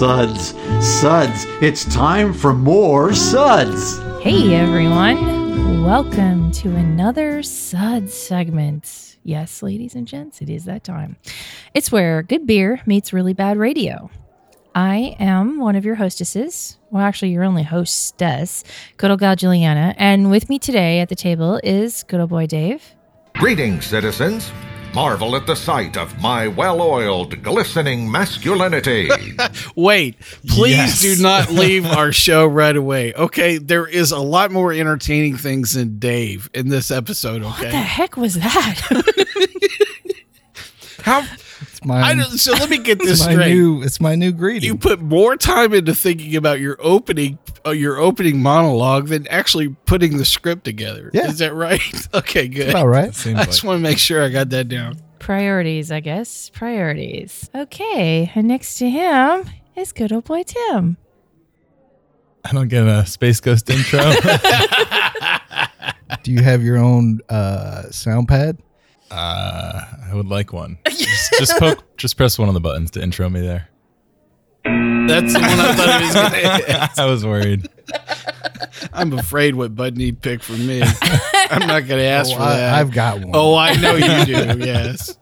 Suds, suds. It's time for more suds. Hey everyone, welcome to another Suds segment. Yes, ladies and gents, it is that time. It's where good beer meets really bad radio. I am one of your hostesses. Well, actually, your only hostess, good old gal Juliana. And with me today at the table is good old boy Dave. Greetings, citizens. Marvel at the sight of my well oiled, glistening masculinity. Wait, please Yes. do not leave our show right away. Okay, there is a lot more entertaining things than Dave in this episode. Okay? What the heck was that? how? It's my, I don't, so let me get this my straight. new it's my new greeting. you put more time into thinking about your opening, your opening monologue than actually putting the script together. Yeah. is that right? Okay, good. All right. I just want to make sure I got that down. Priorities, I guess. Priorities. Okay, and next to him is good old boy Tim. I don't get a Space Ghost intro. Do you have your own uh, sound pad? uh, I would like one. Just, just poke, just press one of the buttons to intro me there. That's the one I thought he was going to. I was worried. I'm afraid what button he'd pick for me. I'm not going to ask Oh, for I, that. I've got one. Oh, I know you do. Yes.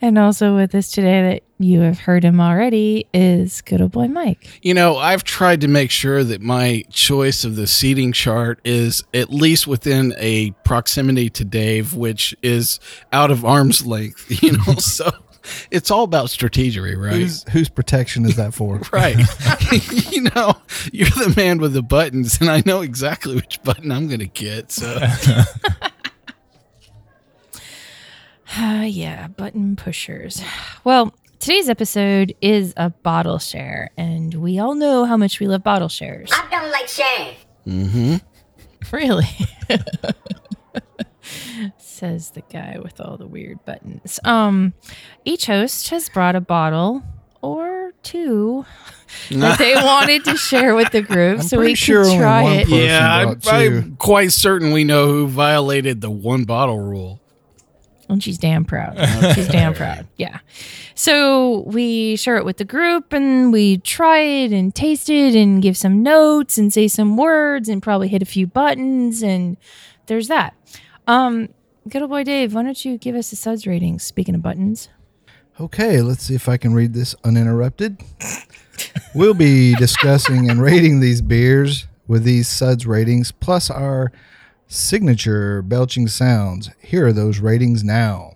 And also with us today that you have heard him already is good old boy Mike. You know, I've tried to make sure that my choice of the seating chart is at least within a proximity to Dave, which is out of arm's length, you know, so it's all about strategery, right? Whose, whose protection is that for? Right. you know, you're the man with the buttons, and I know exactly which button I'm going to get. So, Ah, yeah, button pushers. Well, today's episode is a bottle share, and we all know how much we love bottle shares. I don't like sharing. Really? Says the guy with all the weird buttons. Um, each host has brought a bottle or two that they wanted to share with the group, I'm so we sure could try it. yeah, I'm. I'm quite certain we know who violated the one bottle rule. And she's damn proud. She's damn proud. Yeah. So we share it with the group and we try it and taste it and give some notes and say some words and probably hit a few buttons and there's that. Um, good old boy Dave, why don't you give us the suds ratings? Speaking of buttons. Okay, let's see if I can read this uninterrupted. we'll be discussing and rating these beers with these suds ratings plus our signature belching sounds. Here are those ratings now.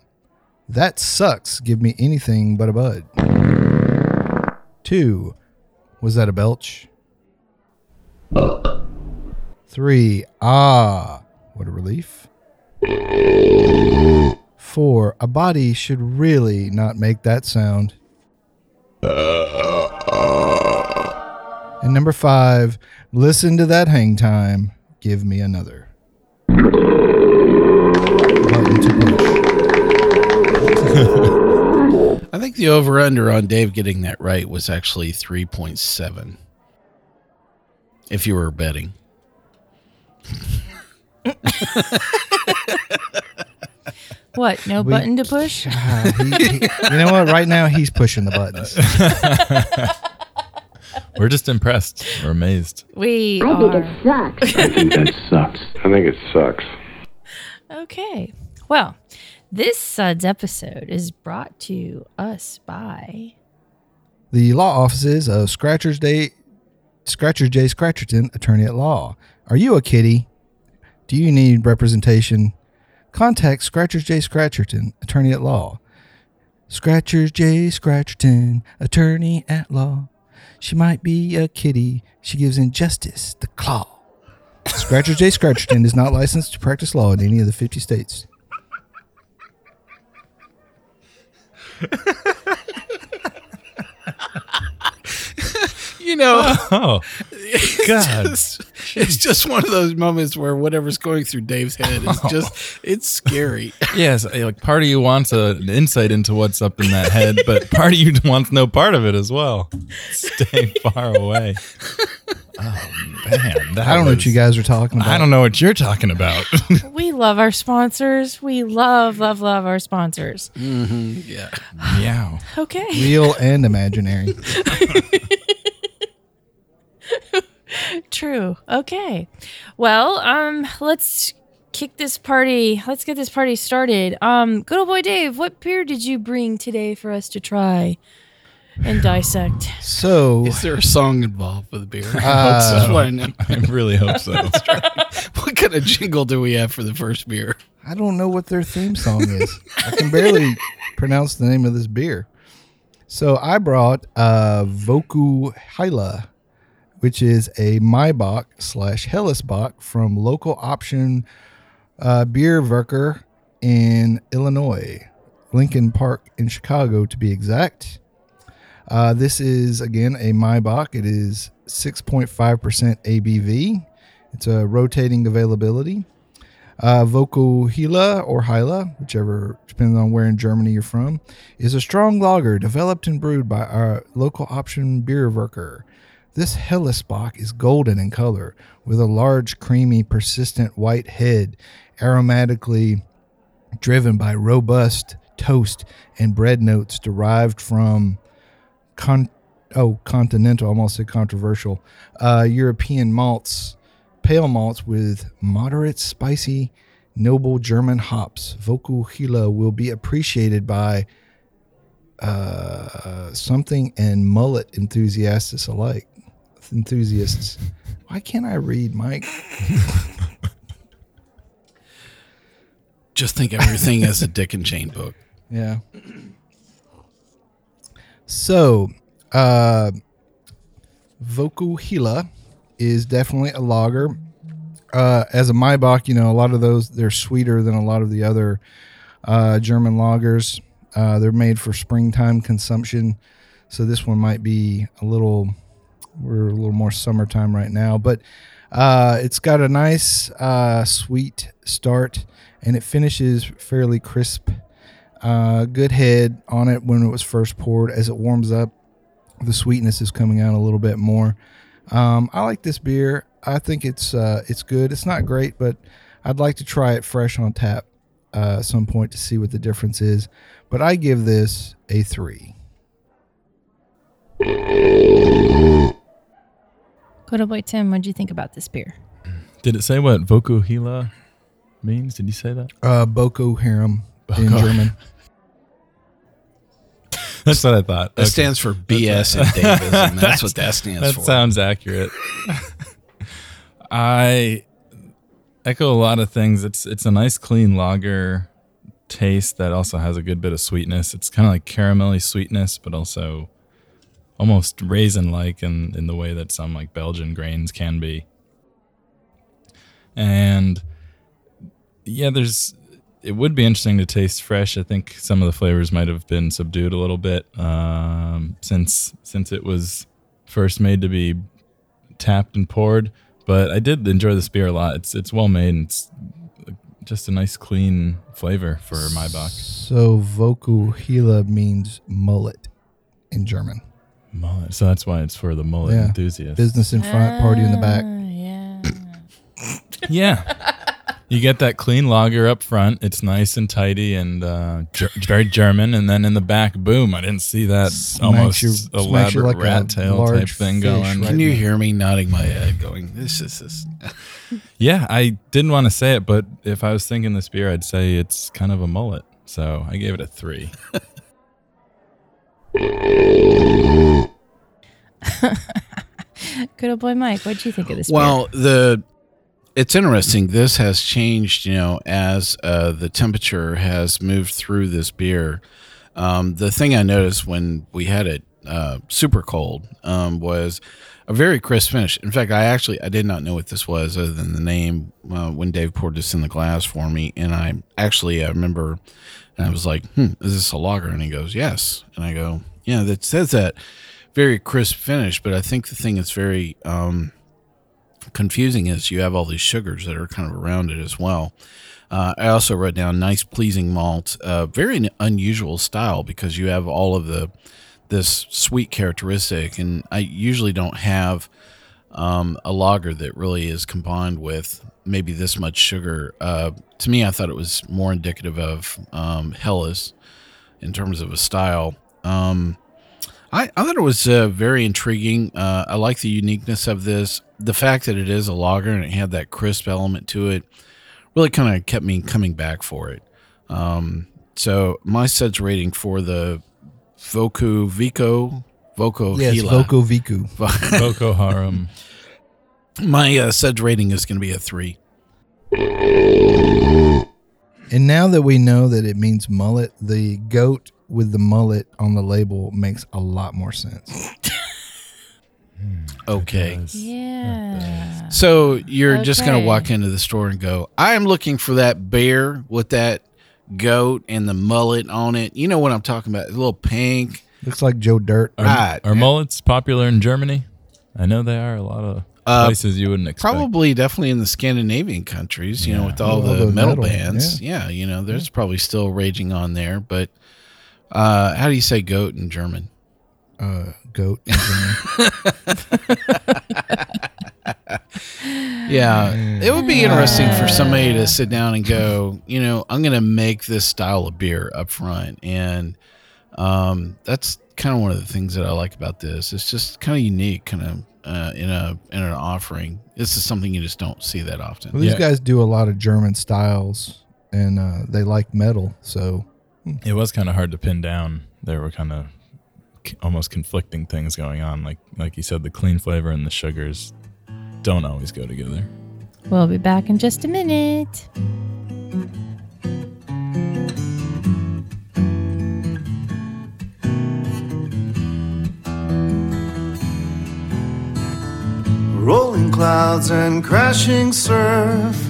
That sucks. Give me anything but a bud. Two. Was that a belch? Three. Ah. What a relief. Four. A body should really not make that sound. And number five. Listen to that hang time. Give me another. Button to push. I think the over under on Dave getting that right was actually 3.7. If you were betting. What? No We- button to push? Ah, he- he- you know what? Right now, he's pushing the buttons. We're just impressed. We're amazed. We I think are. it sucks. I think that sucks. I think it sucks. Okay. Well, this suds episode is brought to us by The law offices of Scratchers Day, Scratcher J. Scratcherton, attorney at law. Are you a kitty? Do you need representation? Contact Scratchers J. Scratcherton, attorney at law. Scratchers J. Scratcherton, attorney at law. She might be a kitty. She gives injustice the claw. Scratchers J. Scratcherton is not licensed to practice law in any of the 50 states. You know, Oh, God. it's, it's just one of those moments where whatever's going through Dave's head is just it's scary. yes. Like part of you wants a, an insight into what's up in that head, but part of you wants no part of it as well. Stay far away. Oh man, that I don't know what you guys are talking about. I don't know what you're talking about. We love our sponsors. We love, love, love our sponsors. Mm-hmm, yeah. Meow. Okay. Real and imaginary. True. Okay. Well, um, let's kick this party. Let's get this party started. Um, good old boy Dave, what beer did you bring today for us to try and dissect? So, Is there a song involved with the beer? Uh, That's I. I really hope so. What kind of jingle do we have for the first beer? I don't know what their theme song is. I can barely pronounce the name of this beer. So I brought uh, Voku Hyla, which is a Maibock slash Hellesbock from local option uh, Bierwerker in Illinois, Lincoln Park in Chicago to be exact. Uh, this is again a Maibock. It is 6.5% ABV. It's a rotating availability. Uh, Vocal Hila or Hyla, whichever, depending on where in Germany you're from, is a strong lager developed and brewed by our local option Bierwerker. This Hellesbock is golden in color with a large, creamy, persistent white head, aromatically driven by robust toast and bread notes derived from con- oh continental, almost said controversial, uh, European malts, pale malts with moderate spicy, noble German hops. Vocal Hila will be appreciated by uh, something and mullet enthusiasts alike. Enthusiasts. Why can't I read, Mike? Just think everything as a Dick and Jane book. Yeah. So, uh, Voku Hila is definitely a lager. Uh, as a Maibock, you know, a lot of those, they're sweeter than a lot of the other uh, German lagers. Uh, they're made for springtime consumption. So this one might be a little, we're a little more summertime right now. But uh, it's got a nice uh, sweet start and it finishes fairly crisp uh, good head on it when it was first poured. As it warms up, the sweetness is coming out a little bit more. Um, I like this beer. I think it's uh, it's good. It's not great, but I'd like to try it fresh on tap uh, at some point to see what the difference is. But I give this a three. Good boy Tim, what do you think about this beer? Did it say what Voku Hila means? Did you say that? Uh, Boko Haram in Boko. German. That's what I thought. That Okay. stands for BS and Davism. That's what that stands That for. sounds accurate. I echo a lot of things. It's it's a nice clean lager taste that also has a good bit of sweetness. It's kind of like caramelly sweetness, but also almost raisin like in, in the way that some like Belgian grains can be. And yeah, there's it would be interesting to taste fresh. I think some of the flavors might have been subdued a little bit um, since since it was first made to be tapped and poured. But I did enjoy this beer a lot. It's it's well made. And it's just a nice clean flavor for Maibock. So Voku Hila means mullet in German. Mullet. So that's why it's for the mullet Yeah. enthusiast. Business in front, party in the back. Ah, yeah. Yeah. You get that clean lager up front. It's nice and tidy and uh, ger- very German. And then in the back, boom! I didn't see that Smacks almost you- smacks you elaborate like rat tail type thing going. right? Can you hear me nodding my head, going, "This is this." Yeah, I didn't want to say it, but if I was thinking this beer, I'd say it's kind of a mullet. So I gave it a three. Good old boy Mike, what do you think of this beer? Well, the it's interesting. This has changed, you know, as uh, the temperature has moved through this beer. Um, the thing I noticed when we had it uh, super cold um, was a very crisp finish. In fact, I actually I did not know what this was other than the name uh, when Dave poured this in the glass for me, and I actually I remember, and I was like, "Hmm, is this a lager?" And he goes, "Yes," and I go, "Yeah, that says that." Very crisp finish, but I think the thing that's very um, confusing is you have all these sugars that are kind of around it as well. Uh, I also wrote down nice, pleasing malt, uh, very unusual style because you have all of the this sweet characteristic, and I usually don't have um, a lager that really is combined with maybe this much sugar. Uh, to me, I thought it was more indicative of um, Helles in terms of a style. Um, I, I thought it was uh, very intriguing. Uh, I like the uniqueness of this. The fact that it is a lager and it had that crisp element to it really kind of kept me coming back for it. Um, so my suds rating for the Voku Vico Voco Yes, Hila. Voco Viku. Boko Haram. My uh, suds rating is going to be a three. And now that we know that it means mullet, the goat with the mullet on the label makes a lot more sense. Okay. Yeah. So you're just going to walk into the store and go, I am looking for that bear with that goat and the mullet on it. You know what I'm talking about? A little pink. Looks like Joe Dirt. Are, Right. are mullets popular in Germany? I know they are. A lot of Uh, places you wouldn't expect. Probably, definitely in the Scandinavian countries, you know, with all All the metal, metal, bands. Yeah. you know, there's probably still raging on there. But uh, how do you say goat in German? Uh, goat. in German. Yeah, it would be interesting for somebody to sit down and go, you know, I'm going to make this style of beer up front. And um, that's kind of one of the things that I like about this. It's just kind of unique, kind of uh, in a in an offering. This is something you just don't see that often. well, these Yeah. guys do a lot of German styles, and uh, they like metal. So Mm. It was kind of hard to pin down. There were kind of almost conflicting things going on. Like like you said, the clean flavor and the sugars don't always go together. We'll be back in just a minute. Rolling clouds and crashing surf.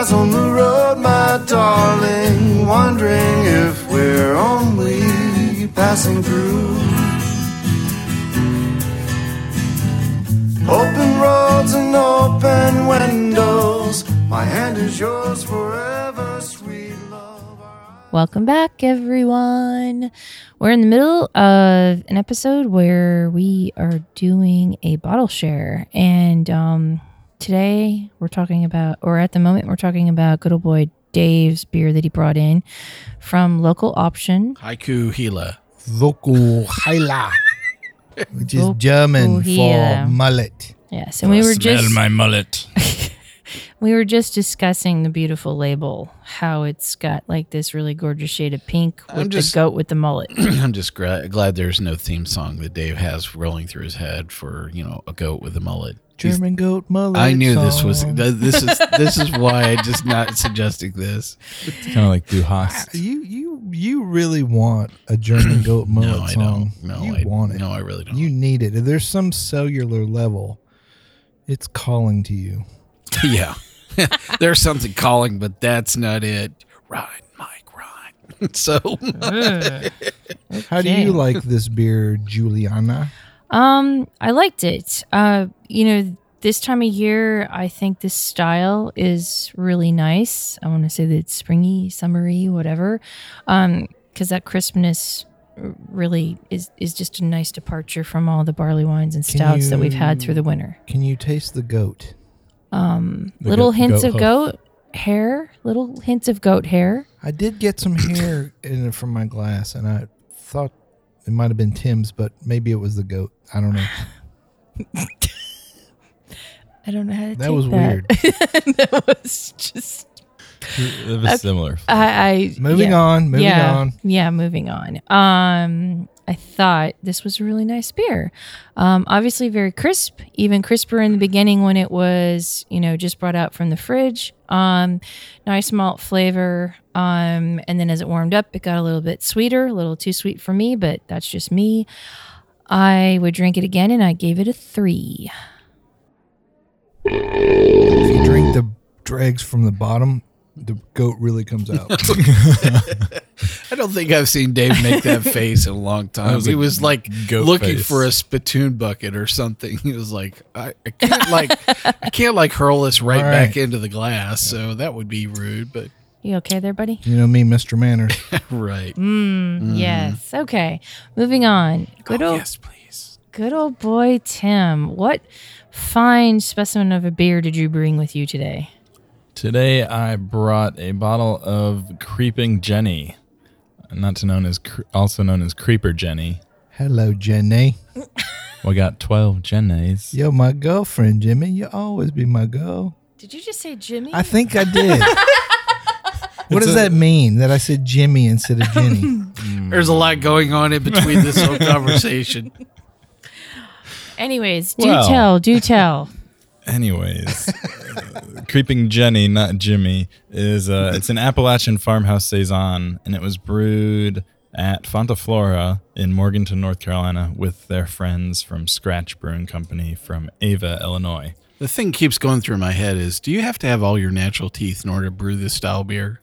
eyes on the road, my darling. Wondering if we're only passing through. Open roads and open windows. My hand is yours forever, sweet love. Welcome back, everyone. We're in the middle of an episode where we are doing a bottle share. And um, today we're talking about, or at the moment, we're talking about good old boy Dave's beer that he brought in from local option. Haiku Hila. Vocal Heila, which is Vocal German for mullet. Yes. And we were just. my mullet. We were just discussing the beautiful label, how it's got like this really gorgeous shade of pink I'm with just- the goat with the mullet. I'm just gra- glad there's no theme song that Dave has rolling through his head for you know a goat with a mullet. He's- German goat mullet. I knew this was this is this is why I just not suggesting this. It's kind of like Du Hast. Ah, you you you really want a German goat mullet No, I song? don't. No, you I want it. No, I really don't. You need it. If there's some cellular level, it's calling to you. yeah, there's something calling, but that's not it. Ride, Mike, ride. so How do you like this beer, Juliana? Um, I liked it. Uh, you know, this time of year, I think this style is really nice. I want to say that it's springy, summery, whatever. Um, because that crispness really is is just a nice departure from all the barley wines and stouts that we've had through the winter. Can you taste the goat? Um, The little goat- hints goat of hoof. goat hair, little hints of goat hair. I did get some hair in it from my glass, and I thought it might have been Tim's, but maybe it was the goat. I don't know. I don't know how to That take was that. weird. that was just It was similar. I, I Moving yeah. on, moving yeah, on. Yeah, moving on. Um, I thought this was a really nice beer. Um, obviously very crisp, even crisper in the beginning when it was, you know, just brought out from the fridge. Um, nice malt flavor. Um, and then as it warmed up, it got a little bit sweeter, a little too sweet for me, but that's just me. I would drink it again, and I gave it a three. If you drink the dregs from the bottom, the goat really comes out. I don't think I've seen Dave make that face in a long time. was he was like looking face. for a spittoon bucket or something. He was like, I, I can't like I can't like hurl this right, All right. back into the glass. So that would be rude, but You okay there, buddy? you know me, Mr. Manners. right. Mm, Yes. Okay. Moving on. Good Oh, old yes, please. Good old boy Tim. What fine specimen of a beer did you bring with you today? Today I brought a bottle of Creeping Jenny, not to known as also known as Creeper Jenny. Hello, Jenny. We got twelve Jennies. You're my girlfriend, Jimmy. You'll always be my girl. Did you just say Jimmy? I think I did. what does that mean that I said Jimmy instead of Jenny? Hmm. There's a lot going on in between this whole conversation. Anyways, do Well. tell, do tell. Anyways, uh, Creeping Jenny, not Jimmy, is uh, it's an Appalachian farmhouse saison, and it was brewed at Fonta Flora in Morganton, North Carolina, with their friends from Scratch Brewing Company from Ava, Illinois. The thing keeps going through my head is do you have to have all your natural teeth in order to brew this style beer?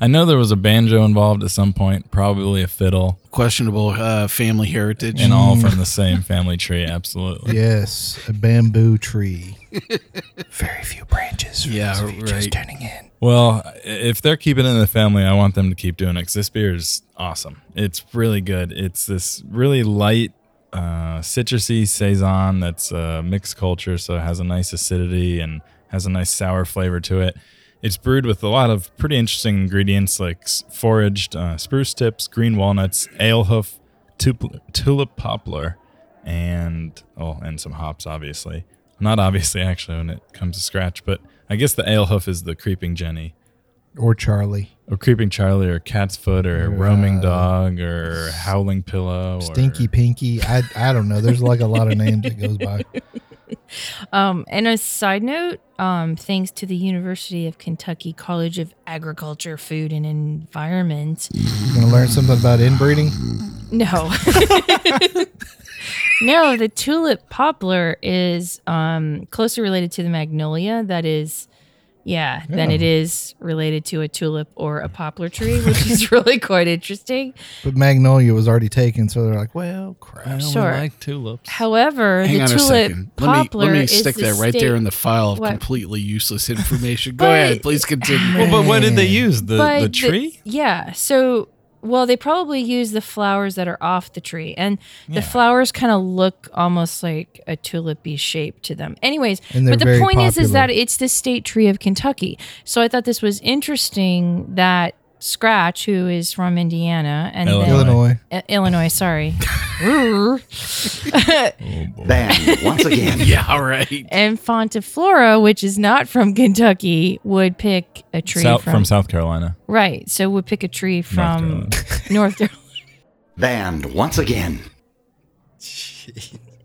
I know there was a banjo involved at some point, probably a fiddle, Questionable uh, family heritage. and all from the same family tree. Absolutely. yes, a bamboo tree. Very few branches. Yeah, those of you just right. tuning in. Well, if they're keeping it in the family, I want them to keep doing it because this beer is awesome. It's really good. It's this really light, uh, citrusy saison that's uh, mixed culture, so it has a nice acidity and has a nice sour flavor to it. It's brewed with a lot of pretty interesting ingredients like foraged uh, spruce tips, green walnuts, ale hoof, tup- tulip poplar, and oh, and some hops, obviously. Not obviously, actually, when it comes to scratch, but I guess the ale hoof is the creeping Jenny, Or Charlie. or creeping Charlie, or cat's foot, or roaming dog, or howling pillow, or Stinky Pinky. I, I don't know. There's like a lot of names it goes by. Um, and a side note, um, thanks to the University of Kentucky College of Agriculture, Food and Environment. You want to learn something about inbreeding? No. no, the tulip poplar is um, closely related to the magnolia. That is, yeah, than it is related to a tulip or a poplar tree, which is really quite interesting. But Magnolia was already taken, so they're like, well, crap. I only Sure. like tulips. However, Hang the on a tulip second. Let me poplar let me is stick the that right there state- in the file of What? completely useless information. Go But- ahead, please continue. Well, but what did they use? The But the tree? yeah. So, well, they probably use the flowers that are off the tree, and the Yeah. flowers kind of look almost like a tulipy shape to them. Anyways, but the point is, is that it's the state tree of Kentucky. So I thought this was interesting that Scratch, who is from Indiana, and then- Illinois. I- Illinois, sorry, oh, Banned once again. yeah, all right. and Fonta Flora, which is not from Kentucky, would pick a tree South, from, from South Carolina. right. So would pick a tree from North Carolina. Banned once again.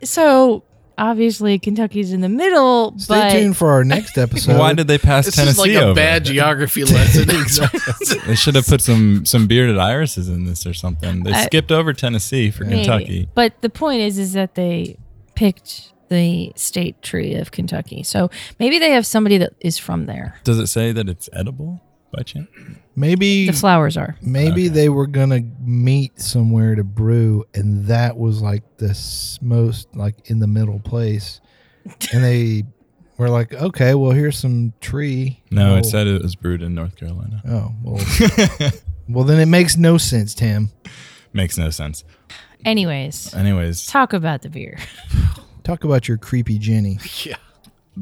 So obviously Kentucky's in the middle, Stay but tuned for our next episode. Why did they pass This Tennessee is like a over? bad geography lesson. They should have put some some bearded irises in this or something. They I- skipped over Tennessee for maybe. Kentucky. But the point is, is that they picked the state tree of Kentucky. So maybe they have somebody that is from there. Does it say that it's edible by chance? maybe The flowers are. maybe they were gonna meet somewhere to brew, and that was like the most like in the middle place, and they were like, okay, well here's some tree. No, Oh, it said it was brewed in North Carolina. Oh well. well, then it makes no sense, Tim. Makes no sense. Anyways, Anyways, talk about the beer. Talk about your creepy Jenny.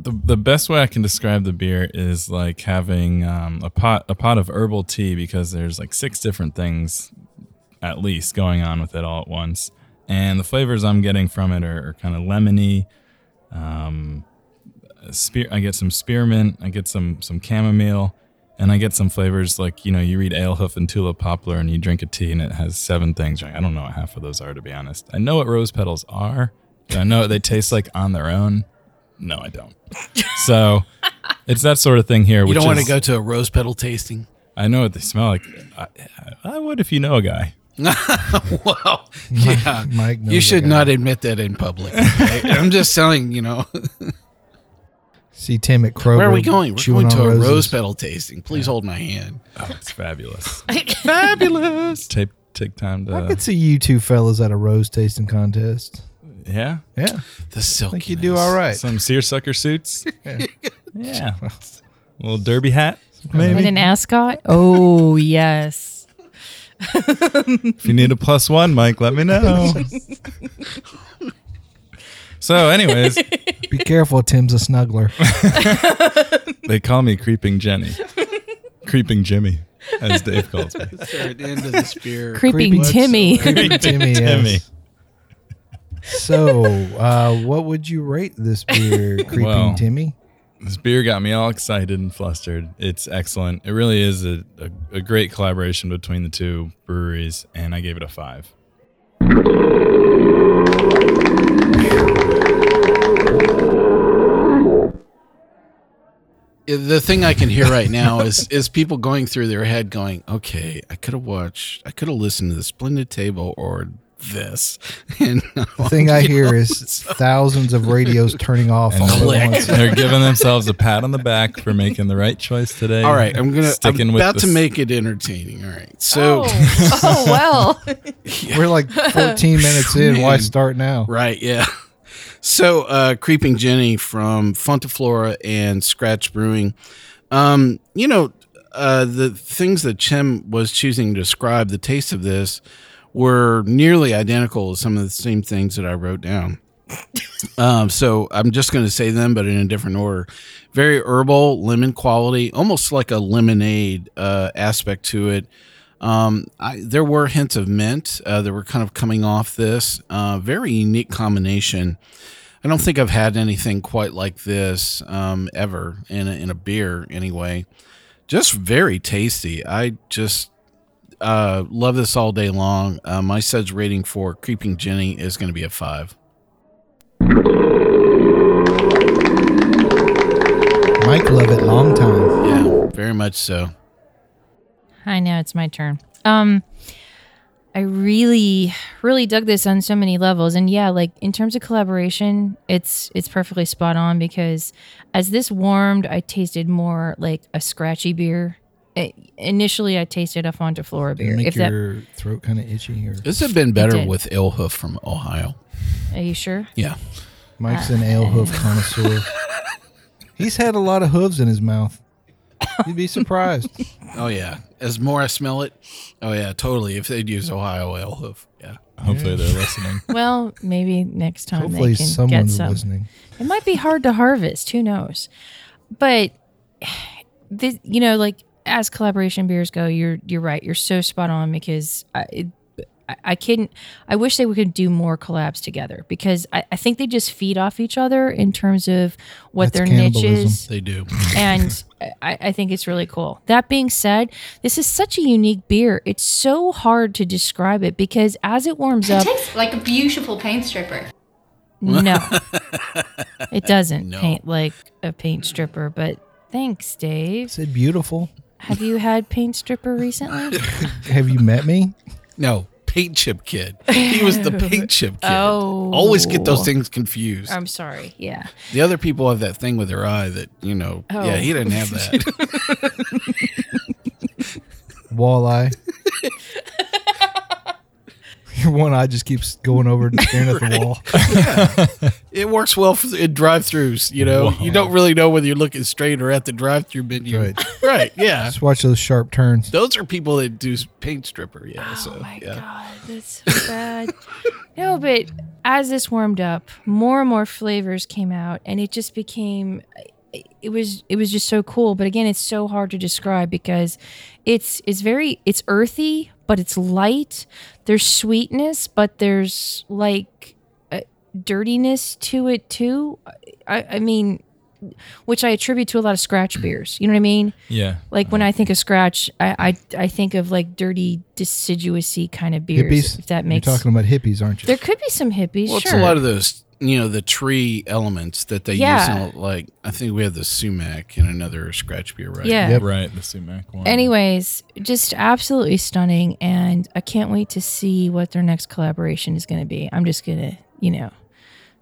the the best way I can describe the beer is like having um, a pot a pot of herbal tea because there's like six different things at least going on with it all at once. and the flavors I'm getting from it are, are kind of lemony. Um, spear. I get some spearmint. I get some some chamomile, and I get some flavors like you know you read alehoof and tulip poplar, and you drink a tea and it has seven things. I don't know what half of those are to be honest. I know what rose petals are. I know what they taste like on their own? No, I don't. So it's that sort of thing here. You which don't want to go to a rose petal tasting. I know what they smell like. I, I would if you know a guy. well, yeah. Mike knows you should not admit that in public. okay? I'm just telling you know. See Tim at Kroger. Where are we going? We're going to a roses. rose petal tasting. Please hold my hand. Oh, it's fabulous. fabulous. Take take time to. I could see you two fellas at a rose tasting contest. Yeah. Yeah, The I silk. think you do all right. Some seersucker suits. yeah. little derby hat. And Maybe. an ascot? Oh, yes. If you need a plus one, Mike, let me know. so, anyways, Be careful, Tim's a snuggler. they call me Creeping Jenny. Creeping Jimmy, as Dave calls me. They're the end of the spear. Creeping Timmy. Creepy Timmy. Timmy. Yes. So, uh, what would you rate this beer, Creeping Well, Timmy? This beer got me all excited and flustered. It's excellent. It really is a, a, a great collaboration between the two breweries, and I gave it a five. the thing I can hear right now is is people going through their head, going, "Okay, I could have watched, I could have listened to the Splendid Table or this." And The thing I hear is thousands of radios turning off all at once. They're giving themselves a pat on the back for making the right choice today. all right, I'm gonna. Sticking I'm with about the to make it entertaining. All right, so oh, oh, well. We're like 14 minutes in. Why start now? Right, yeah. So, uh, Creeping Jenny from Fonta Flora and Scratch Brewing. Um, you know, uh, the things that Chem was choosing to describe the taste of this were nearly identical to some of the same things that I wrote down. um, so I'm just going to say them, but in a different order. Very herbal, lemon quality, almost like a lemonade uh, aspect to it. Um, I, there were hints of mint uh, that were kind of coming off this. Uh, very unique combination. I don't think I've had anything quite like this um, ever in a, in a beer, anyway. Just very tasty. I just uh, love this all day long. Uh, my suds rating for Creeping Jenny is going to be a five. Mike love it long time. Yeah, very much so. I know it's my turn. Um, I really, really dug this on so many levels, and yeah, like in terms of collaboration, it's it's perfectly spot on because as this warmed, I tasted more like a scratchy beer. I- initially, I tasted a Fonta Flora Does it beer. make If that, your throat kind of itchy? Or This has been better did. with Alehoof from Ohio. are you sure? Yeah. Mike's uh, an ale hoof connoisseur. He's had a lot of hooves in his mouth. You'd be surprised. Oh yeah. As more I smell it, oh yeah, totally. If they'd use Ohio Alehoof, yeah. Hopefully they're listening. Well, maybe next time Hopefully, they can get someone's some. listening. It might be hard to harvest. Who knows? But this, you know, like as collaboration beers go, you're you're right. You're so spot on because I, it, I, I couldn't. I wish they could do more collabs together because I, I think they just feed off each other in terms of what That's their niche is They do. and I, I think it's really cool. That being said, this is such a unique beer. It's so hard to describe it because as it warms It up, tastes like a beautiful paint stripper. no, it doesn't No. paint like a paint stripper. But thanks, Dave. said beautiful. Have you had paint stripper recently? Have you met me? No, paint chip kid. He was the paint chip kid. Oh. Always get those things confused. I'm sorry. Yeah. the other people have that thing with their eye that, you know, Oh. yeah, he didn't have that. Walleye. Your one eye just keeps going over and staring at the wall. yeah. it works well for in drive-throughs, you know. You don't really know whether you're looking straight or at the drive-through menu. Right. right, yeah. Just watch those sharp turns. Those are people that do paint stripper, yeah. Oh so my yeah. god, that's so bad. no, but as this warmed up, more and more flavors came out, and it just became it was it was just so cool. But again, it's so hard to describe because it's it's very it's earthy, but it's light. There's sweetness, but there's like uh, dirtiness to it too. I, I mean, which I attribute to a lot of scratch beers. You know what I mean? Yeah. Like when I think of scratch, I I, I think of like dirty, deciduousy kind of beers. hippies. If that makes You're talking about hippies, aren't you? there could be some hippies. Well, sure. it's a lot of those, you know, the tree elements that they Yeah. use. In, like, I think we have the sumac in another scratch beer, right? Yeah. Yep. Right. The sumac one. Anyways, just absolutely stunning, and I can't wait to see what their next collaboration is going to be. I'm just gonna, you know,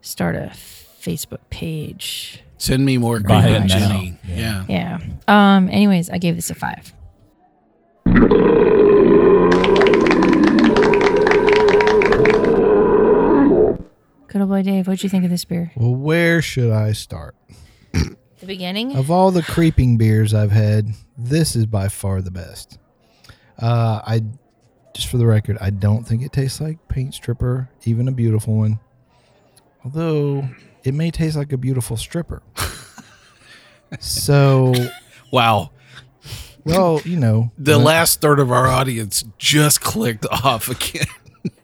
start a Facebook page. Send me more Buy green it now. Jenny. Yeah. Yeah. Yeah. Um. Anyways, I gave this a five. Good old boy Dave, what'd you think of this beer? Well, where should I start? The beginning. Of all the creeping beers I've had, this is by far the best. Uh, I just for the record, I don't think it tastes like paint stripper, even a beautiful one. Although it may taste like a beautiful stripper. so, Wow. well, you know, The last third of our audience just clicked off again.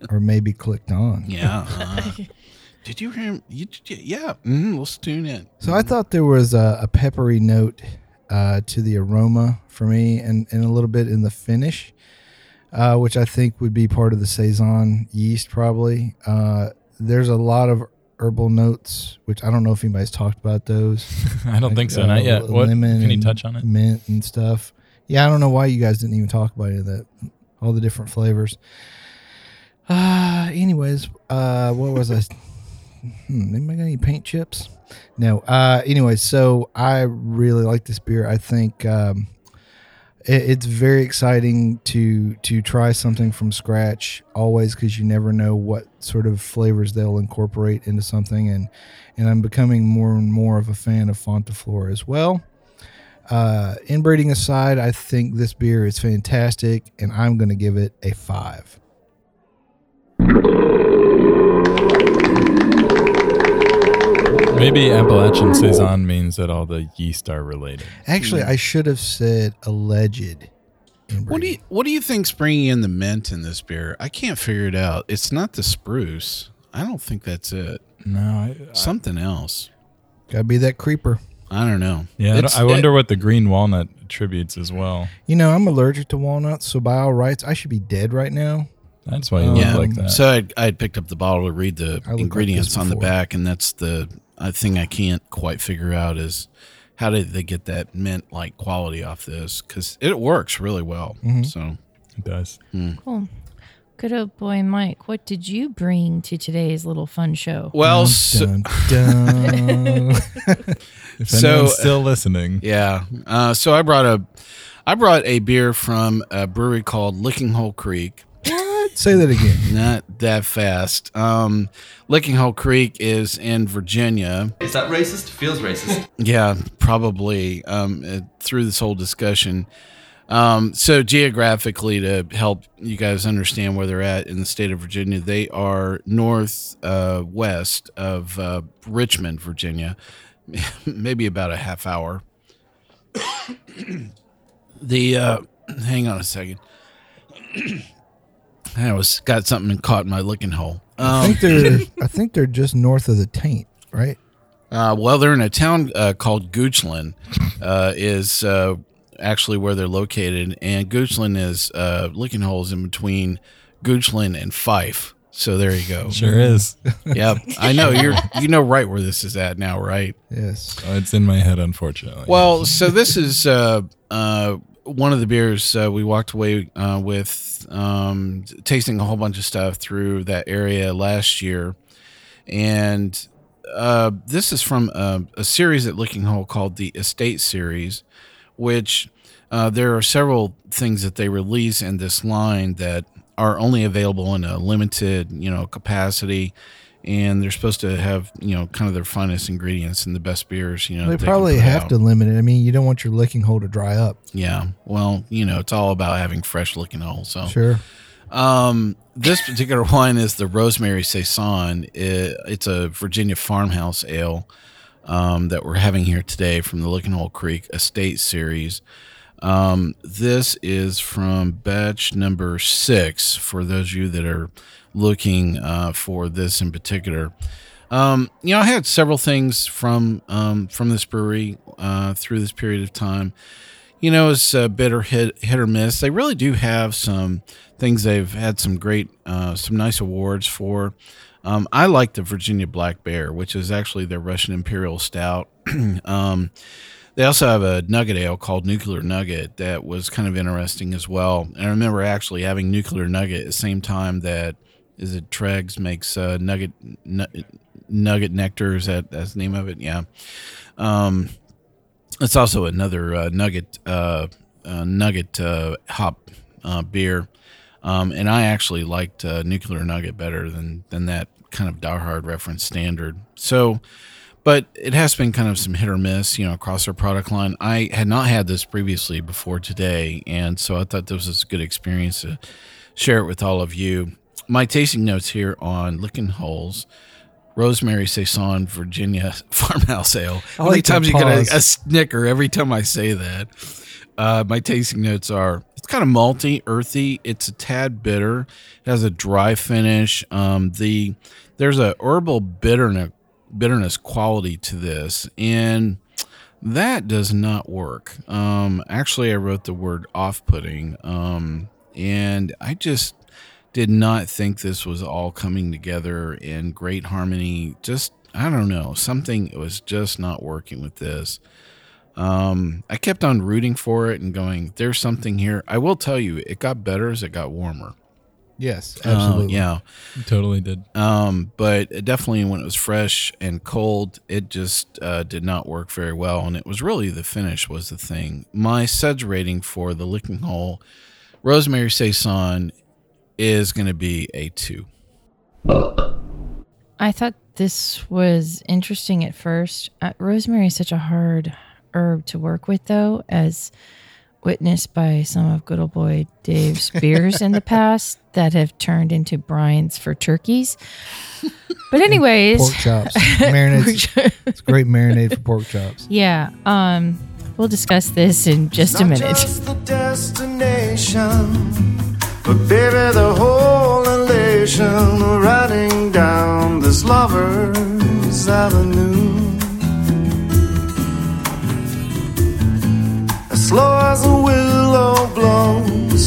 or maybe clicked on. Yeah. uh, did you hear him? You, did you- yeah. Mm, let's tune in. So I thought there was a, a peppery note uh, to the aroma for me, and, and a little bit in the finish, uh, which I think would be part of the saison yeast. Probably uh, there's a lot of herbal notes, which I don't know if anybody's talked about those. I don't think so. Uh, Not yet. What? lemon Can you touch on it? Mint and stuff. Yeah, I don't know why you guys didn't even talk about any of that. All the different flavors. Uh, anyways, uh, what was I? Hmm, anybody got any paint chips? No. Uh, anyways, so I really like this beer. I think um, it, it's very exciting to to try something from scratch. Always, because you never know what sort of flavors they'll incorporate into something, and and I'm becoming more and more of a fan of Fonta Flora as well. Uh, inbreeding aside, I think this beer is fantastic, and I'm going to give it a five. Maybe Appalachian saison means that all the yeast are related. Actually, I should have said alleged. What do you What do you think's bringing in the mint in this beer? I can't figure it out. It's not the spruce. I don't think that's it. No, I, I, Something else. Gotta be that creeper. I don't know. yeah. I It's- I wonder what the green walnut attributes as well. You know, I'm allergic to walnuts, so by all rights, I should be dead right now. That's why you Um, look yeah. like that. So I I had picked up the bottle to read the ingredients this on the back, and that's the uh, thing I can't quite figure out is how did they get that mint like quality off this? Because it works really well. Mm-hmm. So it does. Cool. Good old boy Mike, what did you bring to today's little fun show? well, so, Dun, dun. If So- still listening, Yeah. Uh, so I brought a, I brought a beer from a brewery called Lickinghole Creek. Say that again. Not that fast. Um, Lickinghole Creek is in Virginia. Is that racist? Feels racist. Yeah, probably. Um, uh, through this whole discussion. Um, so geographically, to help you guys understand where they're at in the state of Virginia, they are north uh, west of uh, Richmond, Virginia, maybe about a half hour. the uh, hang on a second. I was got something caught in my licking hole. I Um, think they're. I think they're just north of the taint, right? uh, well, they're in a town uh, called Goochland, uh, is uh, actually where they're located, and Goochland is uh, licking holes in between Goochland and Fife. So there you go. sure is. Yep, I know you're you know right where this is at now, right? Yes. Oh, it's in my head, unfortunately. Well, so this is uh, uh, one of the beers uh, we walked away uh, with, um, tasting a whole bunch of stuff through that area last year, and uh, this is from a, a series at Lickinghole called the Estate Series, which uh, there are several things that they release in this line that are only available in a limited, you know, capacity. And they're supposed to have, you know, kind of their finest ingredients and the best beers, you know. They can probably have out. to limit it. I mean, you don't want your licking hole to dry up. Yeah. Well, you know, it's all about having fresh licking holes. So, Sure. um, this particular wine is the Rosemary Saison. It, it's a Virginia farmhouse ale. um, that we're having here today from the Lickinghole Creek Estate Series. Um, this is from batch number six for those of you that are looking uh, for this in particular. Um, you know, I had several things from um, from this brewery uh, through this period of time. You know, it's a bit or hit, hit or miss. They really do have some things they've had some great, uh, some nice awards for. Um, I like the Virginia Black Bear, which is actually their Russian Imperial Stout. um, they also have a nugget ale called Nuclear Nugget that was kind of interesting as well. And I remember actually having Nuclear Nugget at the same time that is it Tröegs makes uh, Nugget nu- Nugget Nectar. Is that that's the name of it? Yeah. Um, it's also another uh, Nugget uh, uh, Nugget uh, hop uh, beer. Um, and I actually liked Nuclear Nugget better than than that kind of Die Hard reference standard. So, but it has been kind of some hit or miss, you know, across our product line. I had not had this previously before today, and so I thought this was a good experience to share it with all of you. My tasting notes here on Lickinghole's. Rosemary Saison, Virginia Farmhouse Ale. How many like times you get a, a snicker every time I say that? Uh, my tasting notes are it's kind of malty, earthy. It's a tad bitter. It has a dry finish. Um, the there's a herbal bitterness bitterness quality to this, and that does not work. Um, actually, I wrote the word off-putting, um, and I just did not think this was all coming together in great harmony. Just I don't know, something was just not working with this. Um, I kept on rooting for it and going, "There's something here." I will tell you, it got better as it got warmer. Yes, Uh, absolutely. yeah, Totally did. um, but definitely when it was fresh and cold, it just uh, did not work very well, and it was really the finish was the thing. My suds rating for the Lickinghole Rosemary Saison is going to be a two. I thought this was interesting at first. Uh, rosemary is such a hard herb to work with, though, as witnessed by some of good old boy Dave's beers in the past that have turned into brines for turkeys. But anyways, Pork chops, marinade. it's great marinade for pork chops. yeah, um, we'll discuss this in just a Not minute. just the destination, but baby, the whole elation riding down this lover's avenue. Slow as a willow blows,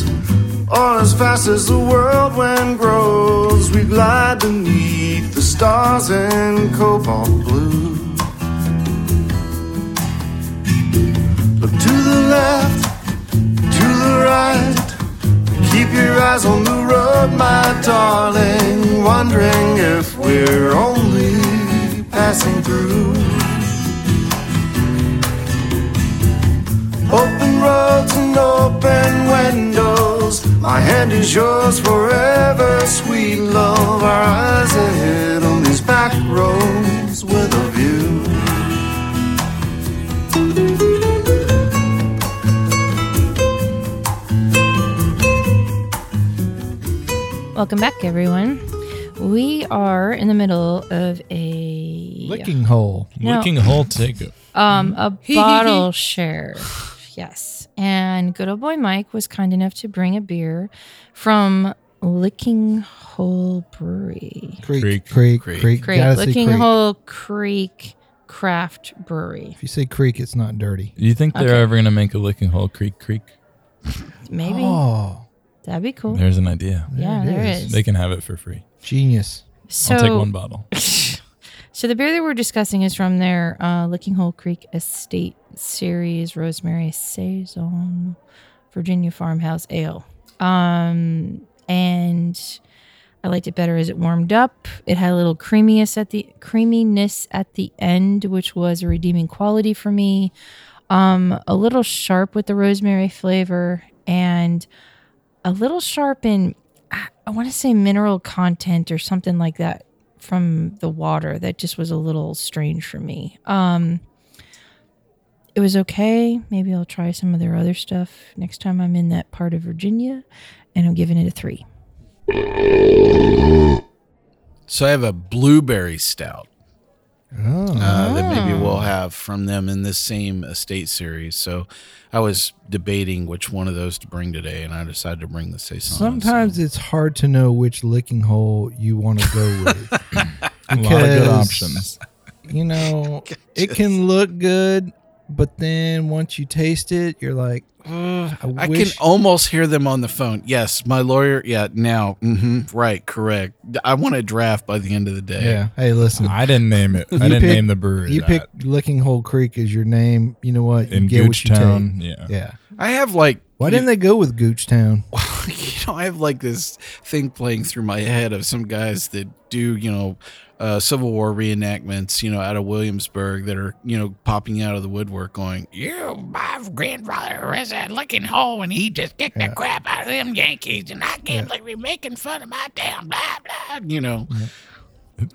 or as fast as the whirlwind grows, we glide beneath the stars in cobalt blue. Look to the left, to the right. Keep your eyes on the road, my darling. Wondering if we're only passing through. Roads and open windows. My hand is yours forever, sweet love. Our eyes ahead on these back roads with a view. Welcome back, everyone. We are in the middle of a Licking hole. No. Licking hole take um a bottle share. Yes. And good old boy Mike was kind enough to bring a beer from Lickinghole Brewery. Creek, Creek. creek, Creek. creek. Great. Gotta say Licking creek. Hole Creek Craft Brewery. If you say creek, it's not dirty. Do you think they're Okay. ever gonna make a licking hole creek creek? Maybe. Oh, That'd be cool. There's an idea. yeah, it there is. is. They can have it for free. genius. so I'll take one bottle. So the beer that we're discussing is from their uh, Lickinghole Creek Estate Series Rosemary Saison Virginia Farmhouse Ale. Um, and I liked it better as it warmed up. It had a little creaminess at the creaminess at the end, which was a redeeming quality for me. Um, a little sharp with the rosemary flavor and a little sharp in I, I want to say mineral content or something like that from the water that just was a little strange for me. Um it was okay. Maybe I'll try some of their other stuff next time I'm in that part of Virginia and I'm giving it a 3. So I have a blueberry stout. Oh. uh, that maybe we'll have from them in this same estate series. So I was debating which one of those to bring today, and I decided to bring the saison. Sometimes it's hard to know which licking hole you want to go with. A lot of good options. You know, it can look good, but then once you taste it, you're like, "Ugh, I, I can almost hear them on the phone. Yes, my lawyer. Yeah, now. hmm right, correct. I want a draft by the end of the day. yeah. Hey, listen. I didn't name it. I didn't pick- name the brewery. You that. picked Lickinghole Creek as your name. You know what? You in get what you Goochtown. take. Yeah. Yeah. I have like. Why didn't they go with Goochtown? you know, I have like this thing playing through my head of some guys that do, you know, uh, Civil War reenactments, you know, out of Williamsburg that are, you know, popping out of the woodwork going, You, my grandfather was a licking hole and he just kicked the crap out of them Yankees and I can't believe you're making fun of my damn blah, blah, you know.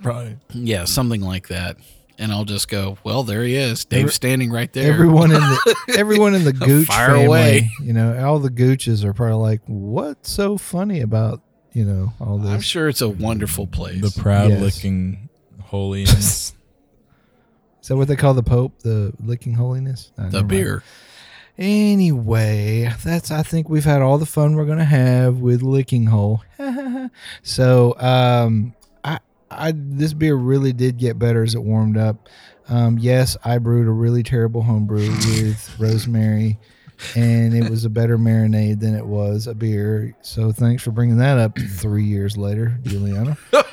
Probably. Yeah, something like that. And I'll just go, Well, there he is. Dave's Every- standing right there. Everyone in the everyone in the Gooch Fire family, away. you know, all the Gooches are probably like, "What's so funny about you know all this?" I'm sure it's a wonderful place. The proud Yes. licking holiness. Is that what they call the Pope? The licking holiness? Uh, the never mind. beer. Anyway, that's I think we've had all the fun we're gonna have with licking hole. so um I I this beer really did get better as it warmed up. Um yes, I brewed a really terrible homebrew with rosemary and it was a better marinade than it was a beer. So thanks for bringing that up 3 years later, Julieanna.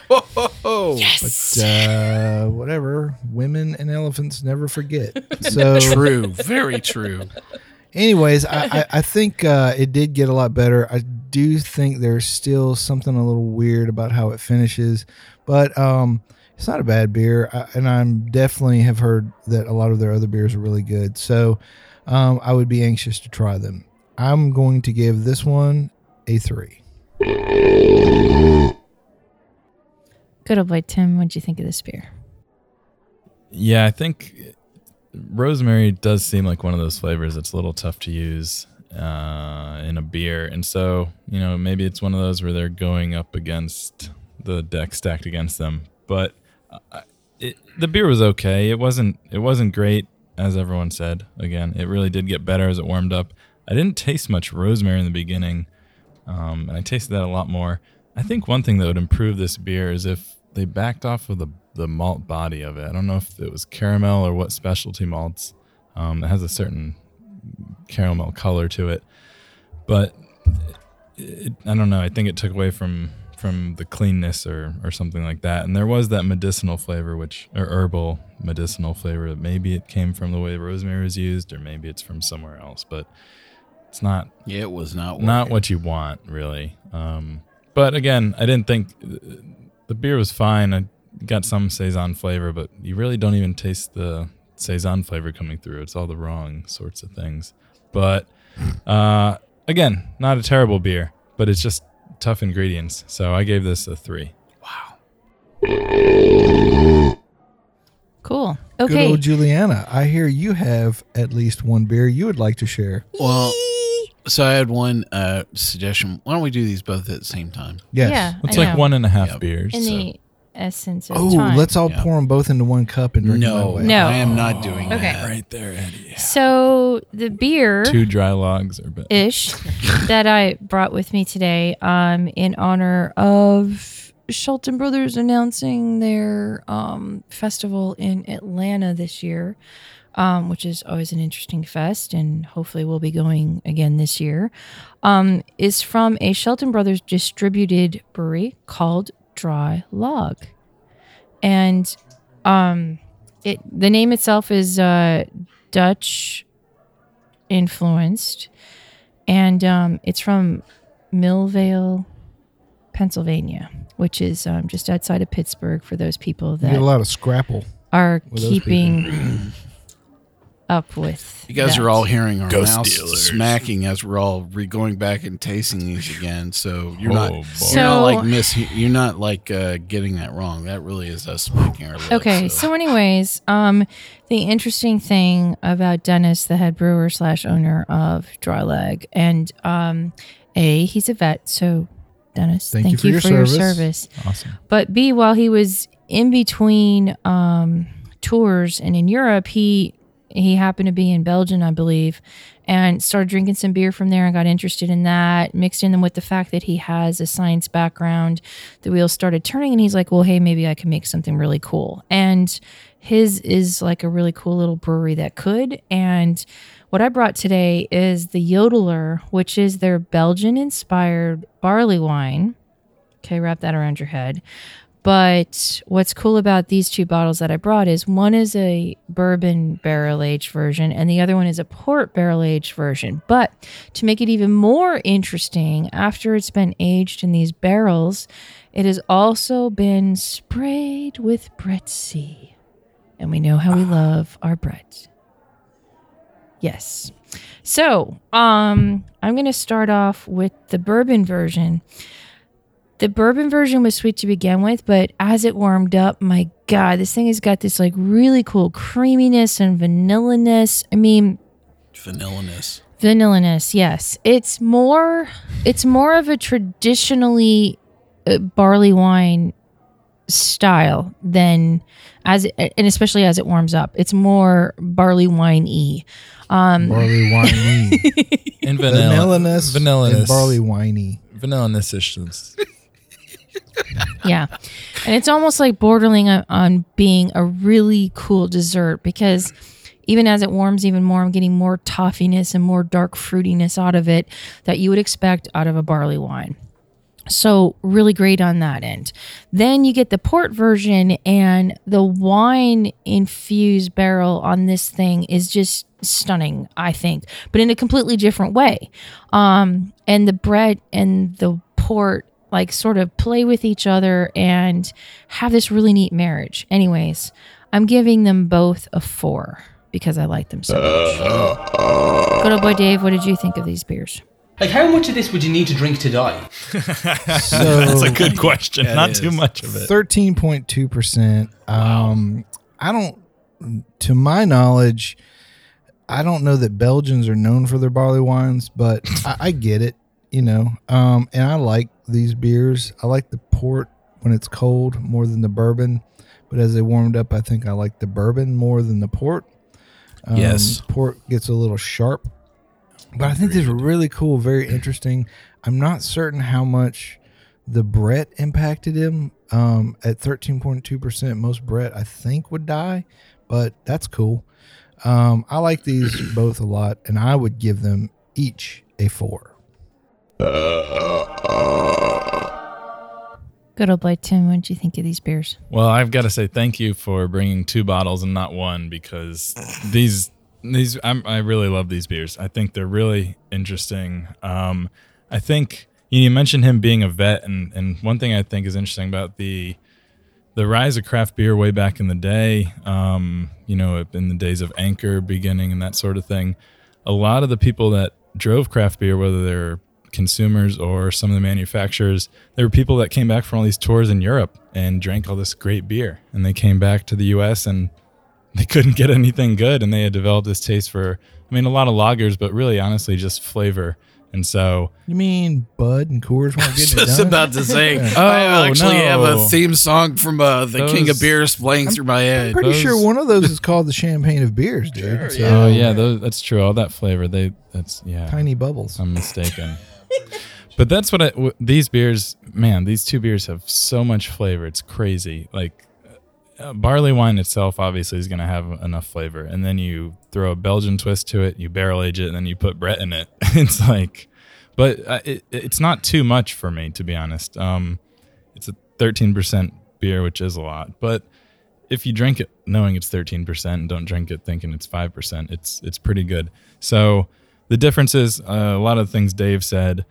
Oh, But uh whatever, women and elephants never forget. So true. Very true. anyways I, I, I think uh, it did get a lot better i do think there's still something a little weird about how it finishes but um, it's not a bad beer I, and i'm definitely have heard that a lot of their other beers are really good so um, i would be anxious to try them i'm going to give this one a three Good old boy Tim, what'd you think of this beer? yeah, I think rosemary does seem like one of those flavors that's a little tough to use uh, in a beer. And so, you know, maybe it's one of those where they're going up against the deck stacked against them. But uh, it, the beer was okay. It wasn't it wasn't great as everyone said. Again, it really did get better as it warmed up. I didn't taste much rosemary in the beginning. Um, and I tasted that a lot more. I think one thing that would improve this beer is if they backed off of the, the malt body of it. I don't know if it was caramel or what specialty malts. Um, it has a certain caramel color to it, but it, I don't know. I think it took away from from the cleanness or or something like that. And there was that medicinal flavor, which or herbal medicinal flavor. Maybe it came from the way rosemary was used, or maybe it's from somewhere else. But it's not Yeah, it was not not what you want really um but again i didn't think the beer was fine i got some saison flavor but you really don't even taste the saison flavor coming through it's all the wrong sorts of things but uh again not a terrible beer but it's just tough ingredients so i gave this a three Wow. Cool. Okay. good Okay. old Julieanna i hear you have at least one beer you would like to share Well, so I had one uh, suggestion. Why don't we do these both at the same time? yes Yeah. it's I like know. one and a half Yep. beers In so- the essence of oh time. let's all Yeah. pour them both into one cup and drink them No, that way. No. I am not doing Okay. that. right there eddie So the beer two dry logs are bit ish that I brought with me today, um, in honor of Shelton Brothers announcing their um, festival in Atlanta this year, um, which is always an interesting fest, and hopefully we'll be going again this year. Um, is from a Shelton Brothers distributed brewery called Draai Laag, and um, it the name itself is uh, Dutch influenced, and um, it's from Millvale, Pennsylvania, which is um, just outside of Pittsburgh. For those people you get that a lot of scrapple are keeping up with, You guys that. are all hearing our Ghost mouths dealers. smacking as we're all re- going back and tasting these again. So you're Oh, not boy. you're not like miss you're not like uh, getting that wrong. That really is us smacking our lips. Okay, so anyways, um, the interesting thing about Dennis, the head brewer slash owner of Draai Laag, and um, a he's a vet, so Dennis, Thank thank, you you, for for, your your service. service. awesome But B, while he was in between um, tours, and in Europe, he he happened to be in Belgium, I believe, and started drinking some beer from there and got interested in that. Mixed in them with the fact that he has a science background, the wheels started turning, and he's like, "Well, hey, maybe I can make something really cool." And his is like a really cool little brewery that could. And what I brought today is the Yodeler, which is their Belgian-inspired barley wine. Okay, wrap that around your head. But what's cool about these two bottles that I brought is one is a bourbon barrel aged version and the other one is a port barrel aged version. But to make it even more interesting, after it's been aged in these barrels, it has also been sprayed with Brett C. And we know how we love our Brett. Yes. So, um, I'm going to start off with the bourbon version. The bourbon version was sweet to begin with, but as it warmed up, my God, this thing has got this like really cool creaminess and vanilliness. I mean, Vanilliness. vanilliness, yes. It's more, it's more of a traditionally uh, barley wine style than as it, and especially as it warms up. It's more barley wine y. Um, Barley winey. And vanilla. Vanilliness. Vanilliness. And barley winey. Vanilliness issues. yeah. And it's almost like bordering on, on being a really cool dessert because even as it warms even more, I'm getting more toffiness and more dark fruitiness out of it that you would expect out of a barley wine. So, really great on that end. Then you get the port version, and the wine infused barrel on this thing is just stunning, I think, but in a completely different way. Um, and the Brett and the port like sort of play with each other and have this really neat marriage. Anyways, I'm giving them both a four because I like them so much. Good old boy Dave, what did you think of these beers? Like, how much of this would you need to drink to die? So That's a good question. Not is. too much of it. Thirteen point two percent. Um, I don't, to my knowledge, I don't know that Belgians are known for their barley wines, but I, I get it. You know, um, and I like these beers. I like the port when it's cold more than the bourbon, but as they warmed up, I think I like the bourbon more than the port. Um, Yes. port gets a little sharp, but I think these are really cool, very interesting. I'm not certain how much the Brett impacted him. Um, at 13.2%, most Brett I think would die, but that's cool. Um, I like these both a lot, and I would give them each a four. Good old boy Tim, what did you think of these beers? Well, I've got to say thank you for bringing two bottles and not one because these these I'm, I really love these beers. I think they're really interesting. Um, I think you, you mentioned him being a vet, and and one thing I think is interesting about the the rise of craft beer way back in the day, um, you know, in the days of Anchor beginning and that sort of thing. A lot of the people that drove craft beer, whether they're consumers or some of the manufacturers, there were people that came back from all these tours in Europe and drank all this great beer. And they came back to the US and they couldn't get anything good. And they had developed this taste for, I mean, a lot of lagers, but really, honestly, just flavor. And so, You mean Bud and Coors weren't getting it Just done? about to say, Yeah. I actually have a theme song from uh, the King of Beers playing through my head. I'm head. pretty Those- sure one of those is called the champagne of beers, dude. So, oh, yeah, those, that's true. All that flavor, they, that's, yeah. Tiny bubbles. I'm mistaken. But that's what I, w- these beers, man, these two beers have so much flavor. It's crazy. Like uh, barley wine itself, obviously, is going to have enough flavor. And then you throw a Belgian twist to it, you barrel age it, and then you put Brett in it. it's like, but uh, it, it's not too much for me, to be honest. Um, it's a 13% beer, which is a lot. But if you drink it knowing it's 13% and don't drink it thinking it's 5%, it's it's pretty good. So the difference is uh, a lot of the things Dave said.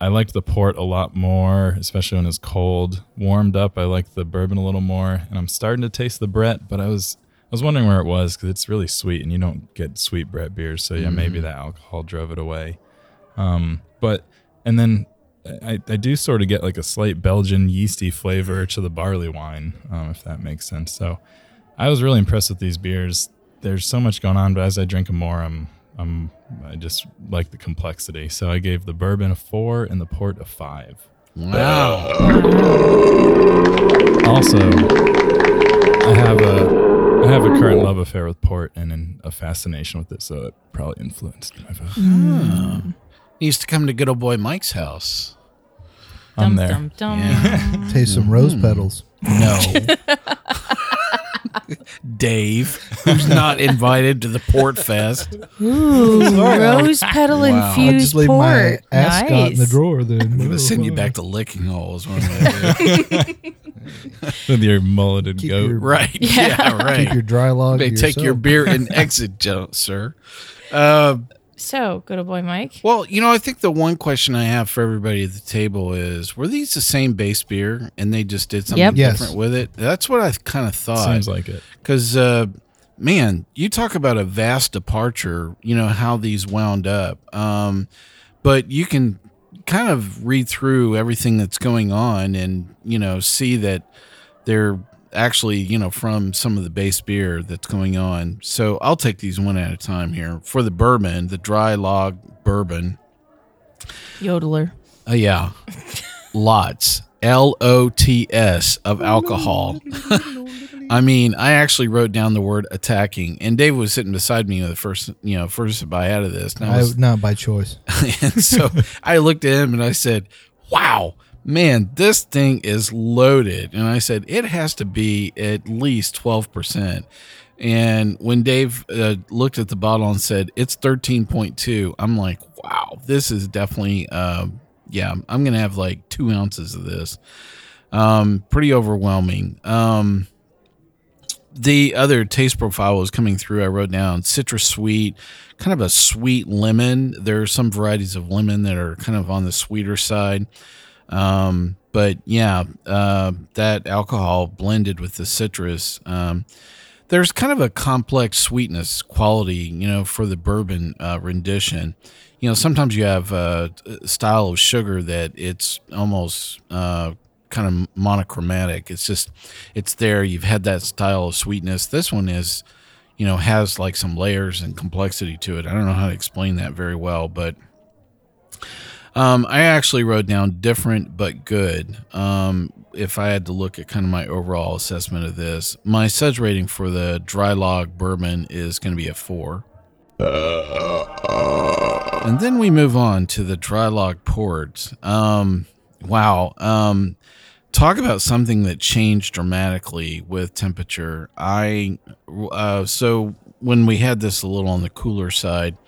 I liked the port a lot more, especially when it's cold. Warmed up, I liked the bourbon a little more, and I'm starting to taste the Brett. But I was I was wondering where it was because it's really sweet, and you don't get sweet Brett beers. So yeah, maybe that alcohol drove it away. Um, but and then I, I do sort of get like a slight Belgian yeasty flavor to the barley wine, um, if that makes sense. So I was really impressed with these beers. There's so much going on, but as I drink them more, I'm I'm I just like the complexity. So I gave the bourbon a four and the port a five. Wow. Also, I have a I have have a current love affair with port and an, a fascination with it, so it probably influenced my vote. Hmm. He used to come to good old boy Mike's house. I'm Dum, there. dum, dum. Yeah. Taste some rose hmm. petals. No. Dave, who's not invited to the Port Fest. Ooh, rose petal Wow. I'll infused just leave port. my ascot nice. in the drawer then. I'm going to send you back to licking holes. What am I doing? With your mulleted Keep goat. your- right. Yeah, right. Keep your dry log. They to take your beer and exit, jo- sir. Uh, So, good old boy Mike. well, you know, I think the one question I have for everybody at the table is: Were these the same base beer, and they just did something Yep. Yes. different with it? That's what I kind of thought. Seems like it. Because, uh, man, you talk about a vast departure, you know, how these wound up. Um, but you can kind of read through everything that's going on and, you know, see that they're actually, you know, from some of the base beer that's going on. So I'll take these one at a time here. For the bourbon, the Draai Laag bourbon, Yodeler. uh, yeah, lots. L O T S of alcohol. I mean, I actually wrote down the word attacking, and Dave was sitting beside me with the first, you know, first sip I had of this. And I I, was, not by choice. and so I looked at him and I said, "Wow, man, this thing is loaded." And I said, "It has to be at least twelve percent." And when Dave uh, looked at the bottle and said it's thirteen point two, I'm like, "Wow, this is definitely, uh, yeah, I'm gonna have like two ounces of this." Um, pretty overwhelming. Um, the other taste profile was coming through. I wrote down citrus sweet, kind of a sweet lemon. There are some varieties of lemon that are kind of on the sweeter side. Um, but yeah, uh, that alcohol blended with the citrus. Um, there's kind of a complex sweetness quality, you know, for the bourbon uh, rendition. You know, sometimes you have a style of sugar that it's almost uh, kind of monochromatic. It's just, it's there. You've had that style of sweetness. This one is, you know, has like some layers and complexity to it. I don't know how to explain that very well, but um, I actually wrote down different but good. Um, if I had to look at kind of my overall assessment of this, my suds rating for the Draai Laag bourbon is going to be a four. And then we move on to the Draai Laag ports. Um, wow. Um, talk about something that changed dramatically with temperature. I uh, so when we had this a little on the cooler side,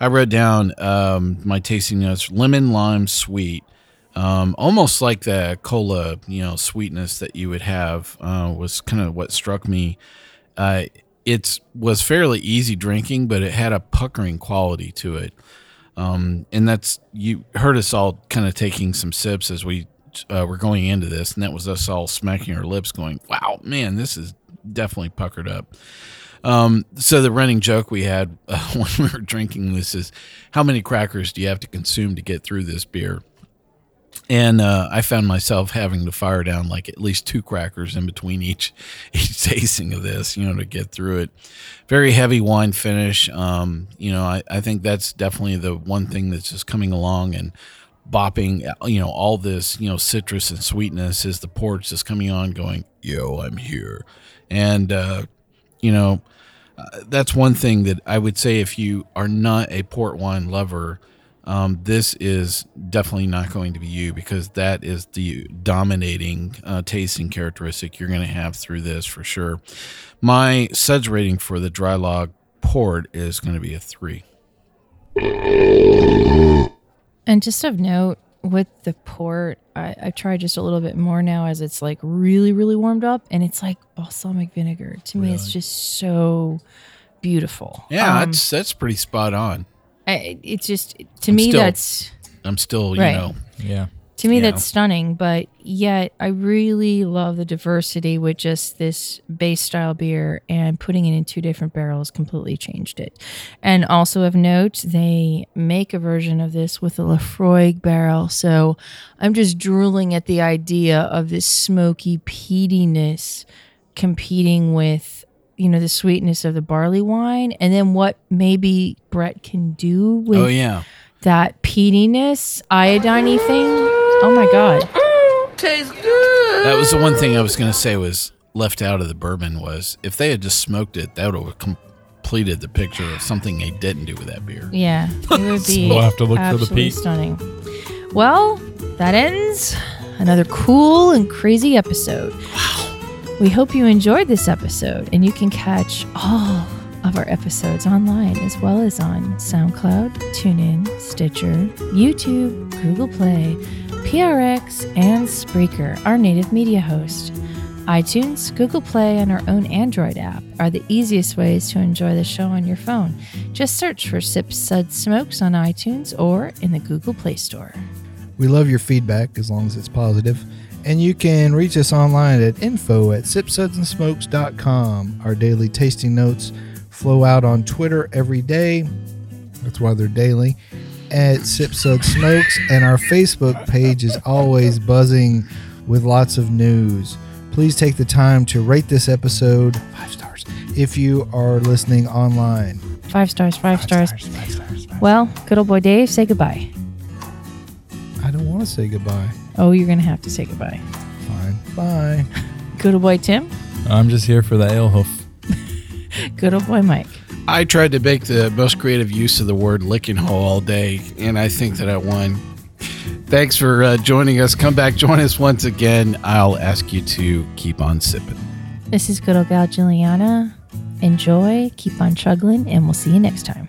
I wrote down um, my tasting notes: lemon, lime, sweet. Um, almost like the cola, you know, sweetness that you would have uh, was kind of what struck me. Uh, it was fairly easy drinking, but it had a puckering quality to it. Um, and that's you heard us all kind of taking some sips as we uh, were going into this, and that was us all smacking our lips, going, "Wow, man, this is definitely puckered up." Um, so the running joke we had uh, when we were drinking this is, how many crackers do you have to consume to get through this beer? And uh, I found myself having to fire down like at least two crackers in between each each tasting of this, you know, to get through it. Very heavy wine finish. Um, you know, I, I think that's definitely the one thing that's just coming along and bopping. You know, all this you know citrus and sweetness is the ports just coming on, going, "Yo, I'm here," and uh, you know, that's one thing that I would say if you are not a port wine lover um, this is definitely not going to be you because that is the dominating uh, tasting characteristic you're going to have through this for sure. My suds rating for the Draai Laag port is going to be a three. And just of note, with the port, I, I tried just a little bit more now as it's like really, really warmed up, and it's like balsamic vinegar. To me, it's just so beautiful. Yeah, Um, that's that's pretty spot on. I, it's just to I'm me still- that's I'm still, you Right. know, Yeah. To me that's stunning. But yet, I really love the diversity with just this base style beer and putting it in two different barrels completely changed it. And also of note, they make a version of this with a Laphroaig barrel. So I'm just drooling at the idea of this smoky peatiness competing with you know the sweetness of the barley wine and then what maybe Brett can do oh, with oh yeah, that peatiness iodine thing oh my god mm, that was the one thing I was going to say was left out of the bourbon was if they had just smoked it, that would have completed the picture of something they didn't do with that beer. Yeah, it would be We'll have to look for the absolutely peat. stunning. Well, that ends another cool and crazy episode. Wow. We hope you enjoyed this episode, and you can catch all of our episodes online as well as on SoundCloud, TuneIn, Stitcher, YouTube, Google Play, PRX, and Spreaker, our native media host. iTunes, Google Play, and our own Android app are the easiest ways to enjoy the show on your phone. Just search for Sip Sud Smokes on iTunes or in the Google Play Store. We love your feedback as long as it's positive. And you can reach us online at info at sipsudsandsmokes.com. Our daily tasting notes flow out on Twitter every day. That's why they're daily. At Sipsud Smokes. And our Facebook page is always buzzing with lots of news. Please take the time to rate this episode five stars if you are listening online. Five stars, five, stars. Well, good old boy Dave, say goodbye. I don't want to say goodbye. Oh, you're going to have to say goodbye. Fine. Bye. Good old boy Tim. I'm just here for the ale hoof. Good old boy Mike. I tried to make the most creative use of the word licking hole all day, and I think that I won. Thanks for uh, joining us. Come back, join us once again. I'll ask you to keep on sipping. This is good old gal Julieanna. Enjoy, keep on chuggling, and we'll see you next time.